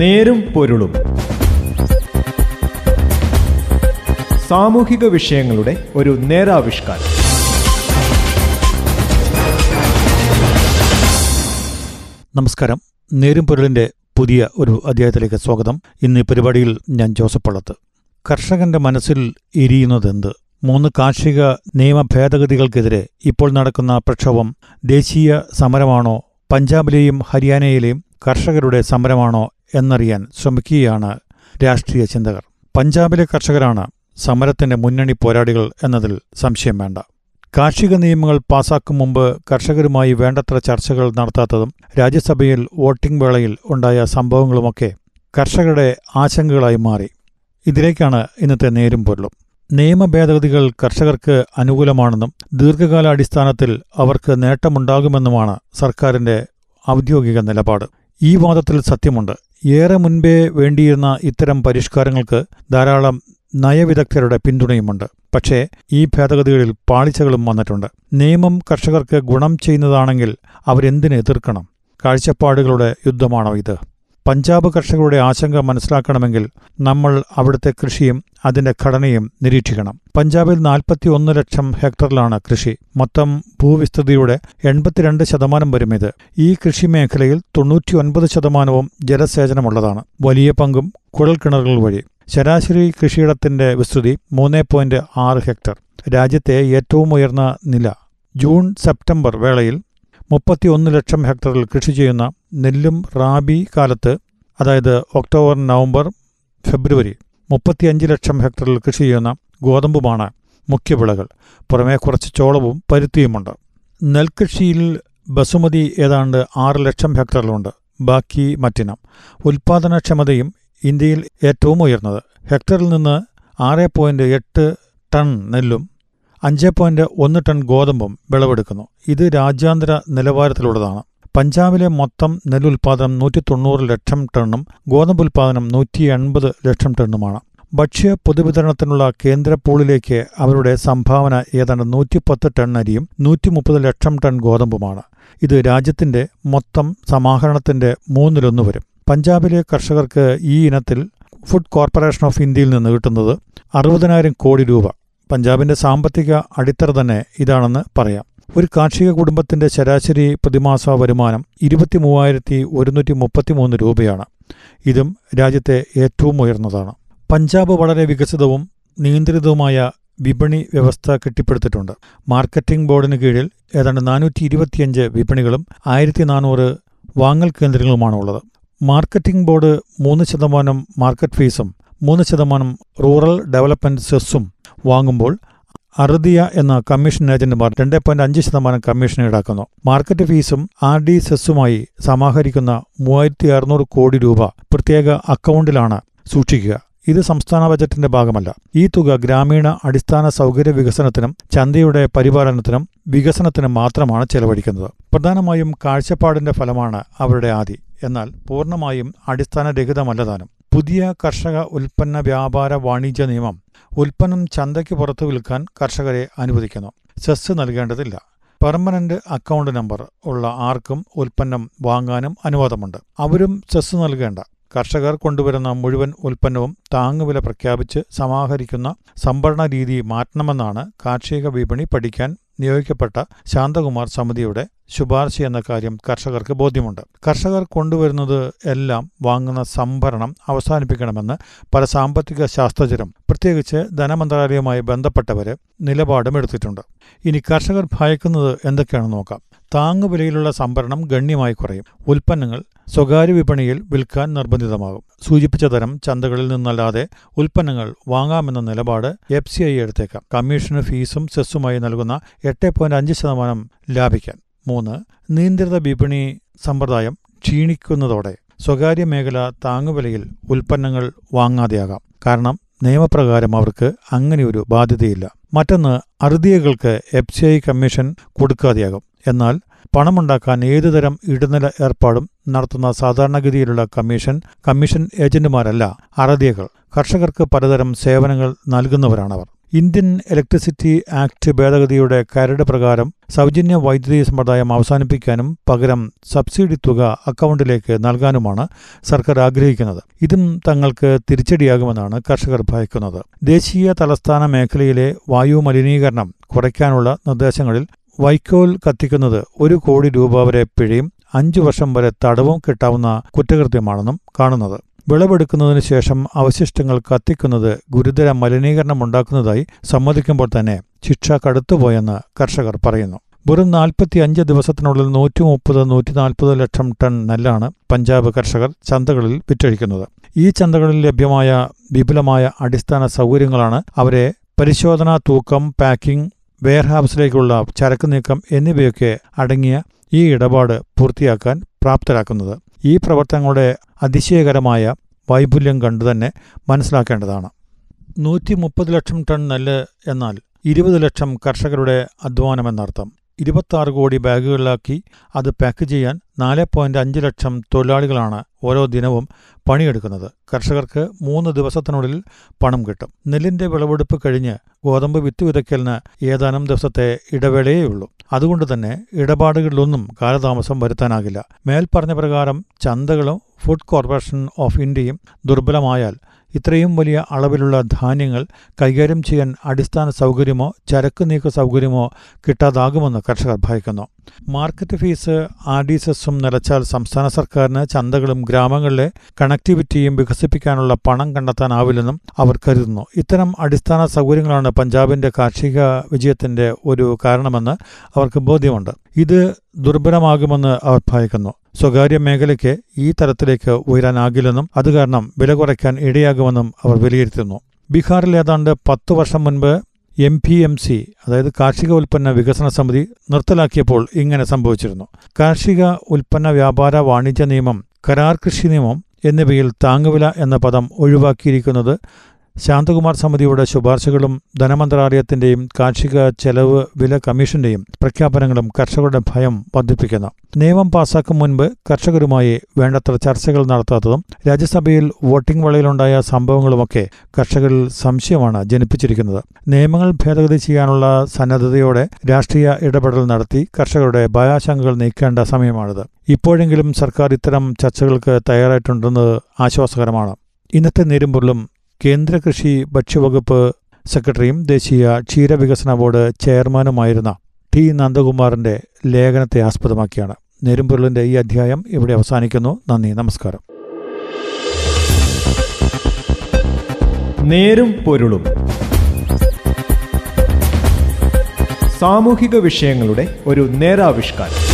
നേരും പൊരുളും. സാമൂഹിക വിഷയങ്ങളുടെ ഒരു നേരാവിഷ്കാരം. നമസ്കാരം. നേരും പൊരുളിന്റെ പുതിയ ഒരു അധ്യായത്തിലേക്ക് സ്വാഗതം. ഇന്ന് ഈ പരിപാടിയിൽ ഞാൻ ജോസഫ് പള്ളത്ത്. കർഷകന്റെ മനസ്സിൽ എരിയുന്നതെന്ത് മൂന്ന് കാർഷിക നിയമ ഭേദഗതികൾക്കെതിരെ ഇപ്പോൾ നടക്കുന്ന പ്രക്ഷോഭം ദേശീയ സമരമാണോ? പഞ്ചാബിലെയും ഹരിയാനയിലെയും കർഷകരുടെ സമരമാണോ എന്നറിയാൻ ശ്രമിക്കുകയാണ് രാഷ്ട്രീയ ചിന്തകർ. പഞ്ചാബിലെ കർഷകരാണ് സമരത്തിന്റെ മുന്നണി പോരാളികൾ എന്നതിൽ സംശയം വേണ്ട. കാർഷിക നിയമങ്ങൾ പാസാക്കും മുമ്പ് കർഷകരുമായി വേണ്ടത്ര ചർച്ചകൾ നടത്താത്തതും രാജ്യസഭയിൽ വോട്ടിംഗ് വേളയിൽ ഉണ്ടായ സംഭവങ്ങളുമൊക്കെ കർഷകരുടെ ആശങ്കകളായി മാറി. ഇതിലേക്കാണ് ഇന്നത്തെ നേരും പൊരുളും. നിയമ ഭേദഗതികൾ കർഷകർക്ക് അനുകൂലമാണെന്നും ദീർഘകാല അടിസ്ഥാനത്തിൽ അവർക്ക് നേട്ടമുണ്ടാകുമെന്നുമാണ് സർക്കാരിന്റെ ഔദ്യോഗിക നിലപാട്. ഈ വാദത്തിൽ സത്യമുണ്ട്. ഏറെ മുൻപേ വേണ്ടിയിരുന്ന ഇത്തരം പരിഷ്കാരങ്ങൾക്ക് ധാരാളം നയവിദഗ്ധരുടെ പിന്തുണയുമുണ്ട്. പക്ഷേ ഈ ഭേദഗതികളിൽ പാളിച്ചകളും വന്നിട്ടുണ്ട്. നിയമം കർഷകർക്ക് ഗുണം ചെയ്യുന്നതാണെങ്കിൽ അവരെന്തിന് എതിർക്കണം? കാഴ്ചപ്പാടുകളുടെ യുദ്ധമാണോ ഇത്? പഞ്ചാബ് കർഷകരുടെ ആശങ്ക മനസ്സിലാക്കണമെങ്കിൽ നമ്മൾ അവിടുത്തെ കൃഷിയും അതിന്റെ ഘടനയും നിരീക്ഷിക്കണം. പഞ്ചാബിൽ നാൽപ്പത്തി ഒന്ന് ലക്ഷം ഹെക്ടറിലാണ് കൃഷി. മൊത്തം ഭൂവിസ്തൃതിയുടെ എൺപത്തിരണ്ട് ശതമാനം വരും ഇത്. ഈ കൃഷി മേഖലയിൽ തൊണ്ണൂറ്റിയൊൻപത് ശതമാനവും ജലസേചനമുള്ളതാണ്. വലിയ പങ്കും കുഴൽക്കിണറുകൾ വഴി. ശരാശരി കൃഷിയിടത്തിന്റെ വിസ്തൃതി മൂന്ന് പോയിന്റ് ആറ് ഹെക്ടർ. രാജ്യത്തെ ഏറ്റവും ഉയർന്ന നില. ജൂൺ സെപ്റ്റംബർ വേളയിൽ മുപ്പത്തിയൊന്ന് ലക്ഷം ഹെക്ടറിൽ കൃഷി ചെയ്യുന്ന നെല്ലും റാബി കാലത്ത് അതായത് ഒക്ടോബർ നവംബർ ഫെബ്രുവരി മുപ്പത്തിയഞ്ച് ലക്ഷം ഹെക്ടറിൽ കൃഷി ചെയ്യുന്ന ഗോതമ്പുമാണ് മുഖ്യവിളകൾ പുറമേ കുറച്ച് ചോളവും പരുത്തിയുമുണ്ട്. നെൽകൃഷിയിൽ ബസുമതി ഏതാണ്ട് ആറ് ലക്ഷം ഹെക്ടറിലുണ്ട്. ബാക്കി മറ്റിനം. ഉൽപാദനക്ഷമതയും ഇന്ത്യയിൽ ഏറ്റവും ഉയർന്നത്. ഹെക്ടറിൽ നിന്ന് ആറ് പോയിന്റ് എട്ട് ടൺ നെല്ലും അഞ്ച് പോയിന്റ് ഒന്ന് ടൺ ഗോതമ്പും വിളവെടുക്കുന്നു. ഇത് രാജ്യാന്തര നിലവാരത്തിലുള്ളതാണ്. പഞ്ചാബിലെ മൊത്തം നെല്ലുൽപാദനം നൂറ്റി തൊണ്ണൂറ് ലക്ഷം ടണ്ണും ഗോതമ്പ് ഉൽപാദനം നൂറ്റി എൺപത് ലക്ഷം ടണ്ണുമാണ്. ഭക്ഷ്യ പൊതുവിതരണത്തിനുള്ള കേന്ദ്ര പൂളിലേക്ക് അവരുടെ സംഭാവന ഏതാണ്ട് നൂറ്റിപ്പത്ത് ടൺ അരിയും നൂറ്റി മുപ്പത് ലക്ഷം ടൺ ഗോതമ്പുമാണ്. ഇത് രാജ്യത്തിന്റെ മൊത്തം സമാഹരണത്തിന്റെ മൂന്നിലൊന്ന് വരും. പഞ്ചാബിലെ കർഷകർക്ക് ഈ ഇനത്തിൽ ഫുഡ് കോർപ്പറേഷൻ ഓഫ് ഇന്ത്യയിൽ നിന്ന് കിട്ടുന്നത് അറുപതിനായിരം കോടി രൂപ. പഞ്ചാബിന്റെ സാമ്പത്തിക അടിത്തറ തന്നെ ഇതാണെന്ന് പറയാം. ഒരു കാർഷിക കുടുംബത്തിന്റെ ശരാശരി പ്രതിമാസ വരുമാനം ഇരുപത്തി മൂവായിരത്തി ഒരുന്നൂറ്റി മുപ്പത്തിമൂന്ന് രൂപയാണ്. ഇതും രാജ്യത്തെ ഏറ്റവും ഉയർന്നതാണ്. പഞ്ചാബ് വളരെ വികസിതവും നിയന്ത്രിതവുമായ വിപണി വ്യവസ്ഥ കെട്ടിപ്പടുത്തിട്ടുണ്ട്. മാർക്കറ്റിംഗ് ബോർഡിന് കീഴിൽ ഏതാണ്ട് നാനൂറ്റി ഇരുപത്തിയഞ്ച് വിപണികളും ആയിരത്തി നാനൂറ് വാങ്ങൽ കേന്ദ്രങ്ങളുമാണുള്ളത്. മാർക്കറ്റിംഗ് ബോർഡ് മൂന്ന് ശതമാനം മാർക്കറ്റ് ഫീസും മൂന്ന് ശതമാനം റൂറൽ ഡെവലപ്മെന്റ് സെസ്സും വാങ്ങുമ്പോൾ അറുതിയ എന്ന കമ്മീഷൻ ഏജന്റുമാർ രണ്ട് പോയിന്റ് അഞ്ച് ശതമാനം കമ്മീഷൻ ഈടാക്കുന്നു. മാർക്കറ്റ് ഫീസും ആർ ഡി സെസ്സുമായി സമാഹരിക്കുന്ന മൂവായിരത്തി അറുന്നൂറ് കോടി രൂപ പ്രത്യേക അക്കൗണ്ടിലാണ് സൂക്ഷിക്കുക. ഇത് സംസ്ഥാന ബജറ്റിന്റെ ഭാഗമല്ല. ഈ തുക ഗ്രാമീണ അടിസ്ഥാന സൗകര്യ വികസനത്തിനും ചന്തയുടെ പരിപാലനത്തിനും വികസനത്തിനും മാത്രമാണ് ചെലവഴിക്കുന്നത്. പ്രധാനമായും കാഴ്ചപ്പാടിന്റെ ഫലമാണ് അവരുടെ ആദി. എന്നാൽ പൂർണമായും അടിസ്ഥാനരഹിതമല്ലതാനും പുതിയ കർഷക ഉൽപ്പന്ന വ്യാപാര വാണിജ്യ നിയമം ഉൽപ്പന്നം ചന്തയ്ക്ക് പുറത്തു വിൽക്കാൻ കർഷകരെ അനുവദിക്കുന്നു. സെസ് നൽകേണ്ടതില്ല. പെർമനന്റ് അക്കൗണ്ട് നമ്പർ ഉള്ള ആർക്കും ഉൽപ്പന്നം വാങ്ങാനും അനുവാദമുണ്ട്. അവരും സെസ് നൽകേണ്ട. കർഷകർ കൊണ്ടുവരുന്ന മുഴുവൻ ഉൽപ്പന്നവും താങ്ങുവില പ്രഖ്യാപിച്ച് സമാഹരിക്കുന്ന സംഭരണ രീതി മാറ്റണമെന്നാണ് കാർഷിക വിപണി പഠിക്കാൻ നിയോഗിക്കപ്പെട്ട ശാന്തകുമാർ സമിതിയുടെ ശുപാർശ എന്ന കാര്യം കർഷകർക്ക് ബോധ്യമുണ്ട്. കർഷകർ കൊണ്ടുവരുന്നത് എല്ലാം വാങ്ങുന്ന സംഭരണം അവസാനിപ്പിക്കണമെന്ന് പല സാമ്പത്തിക ശാസ്ത്രജ്ഞരും പ്രത്യേകിച്ച് ധനമന്ത്രാലയവുമായി ബന്ധപ്പെട്ടവർ നിലപാടും എടുത്തിട്ടുണ്ട്. ഇനി കർഷകർ ഭയക്കുന്നത് എന്തൊക്കെയാണെന്ന് നോക്കാം. താങ്ങുവിലയിലുള്ള സംഭരണം ഗണ്യമായി കുറയും. ഉൽപ്പന്നങ്ങൾ സ്വകാര്യ വിപണിയിൽ വിൽക്കാൻ നിർബന്ധിതമാകും. സൂചിപ്പിച്ച തരം ചന്തകളിൽ നിന്നല്ലാതെ ഉൽപ്പന്നങ്ങൾ വാങ്ങാമെന്ന നിലപാട് എഫ് സി ഐ എടുത്തേക്കാം. കമ്മീഷന് ഫീസും സെസ്സുമായി നൽകുന്ന എട്ട് പോയിന്റ് അഞ്ച് ശതമാനം ലാഭിക്കാൻ. മൂന്ന് നിയന്ത്രിത വിപണി സമ്പ്രദായം ക്ഷീണിക്കുന്നതോടെ സ്വകാര്യ മേഖല താങ്ങുവിലയിൽ ഉൽപ്പന്നങ്ങൾ വാങ്ങാതെയാകാം. കാരണം നിയമപ്രകാരം അവർക്ക് അങ്ങനെയൊരു ബാധ്യതയില്ല. മറ്റൊന്ന് അറുതികൾക്ക് എഫ് സി ഐ കമ്മീഷൻ കൊടുക്കാതെയാകും. എന്നാൽ പണമുണ്ടാക്കാൻ ഏതുതരം ഇടനില ഏർപ്പാടും നടത്തുന്ന സാധാരണഗതിയിലുള്ള കമ്മീഷൻ കമ്മീഷൻ ഏജന്റുമാരല്ല അറതിയകൾ കർഷകർക്ക് പലതരം സേവനങ്ങൾ നൽകുന്നവരാണവർ. ഇന്ത്യൻ ഇലക്ട്രിസിറ്റി ആക്ട് ഭേദഗതിയുടെ കരട് പ്രകാരം സൗജന്യ വൈദ്യുതി സമ്പ്രദായം അവസാനിപ്പിക്കാനും പകരം സബ്സിഡി തുക അക്കൗണ്ടിലേക്ക് നൽകാനുമാണ് സർക്കാർ ആഗ്രഹിക്കുന്നത്. ഇതും തങ്ങൾക്ക് തിരിച്ചടിയാകുമെന്നാണ് കർഷകർ ഭയക്കുന്നത്. ദേശീയ തലസ്ഥാന മേഖലയിലെ വായു മലിനീകരണം കുറയ്ക്കാനുള്ള നിർദ്ദേശങ്ങളിൽ വൈക്കോൽ കത്തിക്കുന്നത് ഒരു കോടി രൂപ വരെ പിഴയും അഞ്ചു വർഷം വരെ തടവും കിട്ടാവുന്ന കുറ്റകൃത്യമാണെന്നും കാണുന്നത്. വിളവെടുക്കുന്നതിന് ശേഷം അവശിഷ്ടങ്ങൾ കത്തിക്കുന്നത് ഗുരുതര മലിനീകരണം ഉണ്ടാക്കുന്നതായി സമ്മതിക്കുമ്പോൾ തന്നെ ശിക്ഷ കടുത്തുപോയെന്ന് കർഷകർ പറയുന്നു. വെറും നാൽപ്പത്തി അഞ്ച് ദിവസത്തിനുള്ളിൽ നൂറ്റി മുപ്പത് നൂറ്റി നാൽപ്പത് ലക്ഷം ടൺ നെല്ലാണ് പഞ്ചാബ് കർഷകർ ചന്തകളിൽ വിറ്റഴിക്കുന്നത്. ഈ ചന്തകളിൽ ലഭ്യമായ വിപുലമായ അടിസ്ഥാന സൗകര്യങ്ങളാണ് അവരെ പരിശോധന തൂക്കം പാക്കിംഗ് വെയർഹൌസിലേക്കുള്ള ചരക്ക് നീക്കം എന്നിവയൊക്കെ അടങ്ങിയ ഈ ഇടപാട് പൂർത്തിയാക്കാൻ പ്രാപ്തരാക്കുന്നത്. ഈ പ്രവർത്തനങ്ങളുടെ അതിശയകരമായ വൈപുല്യം കണ്ടു തന്നെ മനസ്സിലാക്കേണ്ടതാണ്. നൂറ്റി മുപ്പത് ലക്ഷം ടൺ നെല്ല് എന്നാൽ ഇരുപത് ലക്ഷം കർഷകരുടെ അധ്വാനമെന്നർത്ഥം ഇരുപത്താറ് കോടി ബാഗുകളിലാക്കി അത് പാക്ക് ചെയ്യാൻ നാല് പോയിന്റ് അഞ്ച് ലക്ഷം തൊഴിലാളികളാണ് ഓരോ ദിനവും പണിയെടുക്കുന്നത്. കർഷകർക്ക് മൂന്ന് ദിവസത്തിനുള്ളിൽ പണം കിട്ടും. നെല്ലിന്റെ വിളവെടുപ്പ് കഴിഞ്ഞ് ഗോതമ്പ് വിത്ത് വിതയ്ക്കലിന് ഏതാനും ദിവസത്തെ ഇടവേളയേ ഉള്ളൂ അതുകൊണ്ട് തന്നെ ഇടപാടുകളിലൊന്നും കാലതാമസം വരുത്താനാകില്ല. മേൽപ്പറഞ്ഞ പ്രകാരം ചന്തകളും ഫുഡ് കോർപ്പറേഷൻ ഓഫ് ഇന്ത്യയും ദുർബലമായാൽ ഇത്രയും വലിയ അളവിലുള്ള ധാന്യങ്ങൾ കൈകാര്യം ചെയ്യാൻ അടിസ്ഥാന സൗകര്യമോ ചരക്ക് നീക്ക സൗകര്യമോ കിട്ടാതാകുമെന്ന് കർഷകർ ഭയക്കുന്നു. മാർക്കറ്റ് ഫീസ് ആർ ഡി സെസ്സും നിലച്ചാൽ സംസ്ഥാന സർക്കാരിന് ചന്തകളും ഗ്രാമങ്ങളിലെ കണക്ടിവിറ്റിയും വികസിപ്പിക്കാനുള്ള പണം കണ്ടെത്താനാവില്ലെന്നും അവർ കരുതുന്നു. ഇത്തരം അടിസ്ഥാന സൗകര്യങ്ങളാണ് പഞ്ചാബിന്റെ കാർഷിക വിജയത്തിന്റെ ഒരു കാരണമെന്ന് അവർക്ക് ബോധ്യമുണ്ട്. ഇത് ദുർബലമാകുമെന്ന് അവർ ഭയക്കുന്നു. സ്വകാര്യ മേഖലയ്ക്ക് ഈ തരത്തിലേക്ക് ഉയരാനാകില്ലെന്നും അതുകാരണം വില കുറയ്ക്കാൻ ഇടയാകുമെന്നും അവർ വിലയിരുത്തുന്നു. ബീഹാറിൽ ഏതാണ്ട് പത്തു വർഷം മുൻപ് എം പി എം സി അതായത് കാർഷിക ഉൽപ്പന്ന വികസന സമിതി നിർത്തലാക്കിയപ്പോൾ ഇങ്ങനെ സംഭവിച്ചിരുന്നു. കാർഷിക ഉൽപ്പന്ന വ്യാപാര വാണിജ്യ നിയമം കരാർ കൃഷി നിയമം എന്നിവയിൽ താങ്ങുവില എന്ന പദം ഒഴിവാക്കിയിരിക്കുന്നത് ശാന്തകുമാർ സമിതിയുടെ ശുപാർശകളും ധനമന്ത്രാലയത്തിന്റെയും കാർഷിക ചെലവ് വില കമ്മീഷന്റെയും പ്രഖ്യാപനങ്ങളും കർഷകരുടെ ഭയം വർദ്ധിപ്പിക്കുന്നു. നിയമം പാസാക്കും മുൻപ് കർഷകരുമായി വേണ്ടത്ര ചർച്ചകൾ നടത്താത്തതും രാജ്യസഭയിൽ വോട്ടിംഗ് വളയിലുണ്ടായ സംഭവങ്ങളുമൊക്കെ കർഷകരിൽ സംശയമാണ് ജനിപ്പിച്ചിരിക്കുന്നത്. നിയമങ്ങൾ ഭേദഗതി ചെയ്യാനുള്ള സന്നദ്ധതയോടെ രാഷ്ട്രീയ ഇടപെടൽ നടത്തി കർഷകരുടെ ഭയാശങ്കകൾ നീക്കേണ്ട സമയമാണിത്. ഇപ്പോഴെങ്കിലും സർക്കാർ ഇത്തരം ചർച്ചകൾക്ക് തയ്യാറായിട്ടുണ്ടെന്നത് ആശ്വാസകരമാണ്. ഇന്നത്തെ നേരുമ്പൊരുളും കേന്ദ്ര കൃഷി ഭക്ഷ്യവകുപ്പ് സെക്രട്ടറിയും ദേശീയ ക്ഷീരവികസന ബോർഡ് ചെയർമാനുമായിരുന്ന ടി നന്ദകുമാറിന്റെ ലേഖനത്തെ ആസ്പദമാക്കിയാണ്. നേരുംപൊരുളിന്റെ ഈ അധ്യായം ഇവിടെ അവസാനിക്കുന്നു. നന്ദി. നമസ്കാരം. നേരും പൊരുളും. സാമൂഹിക വിഷയങ്ങളുടെ ഒരു നേരാവിഷ്കാരം.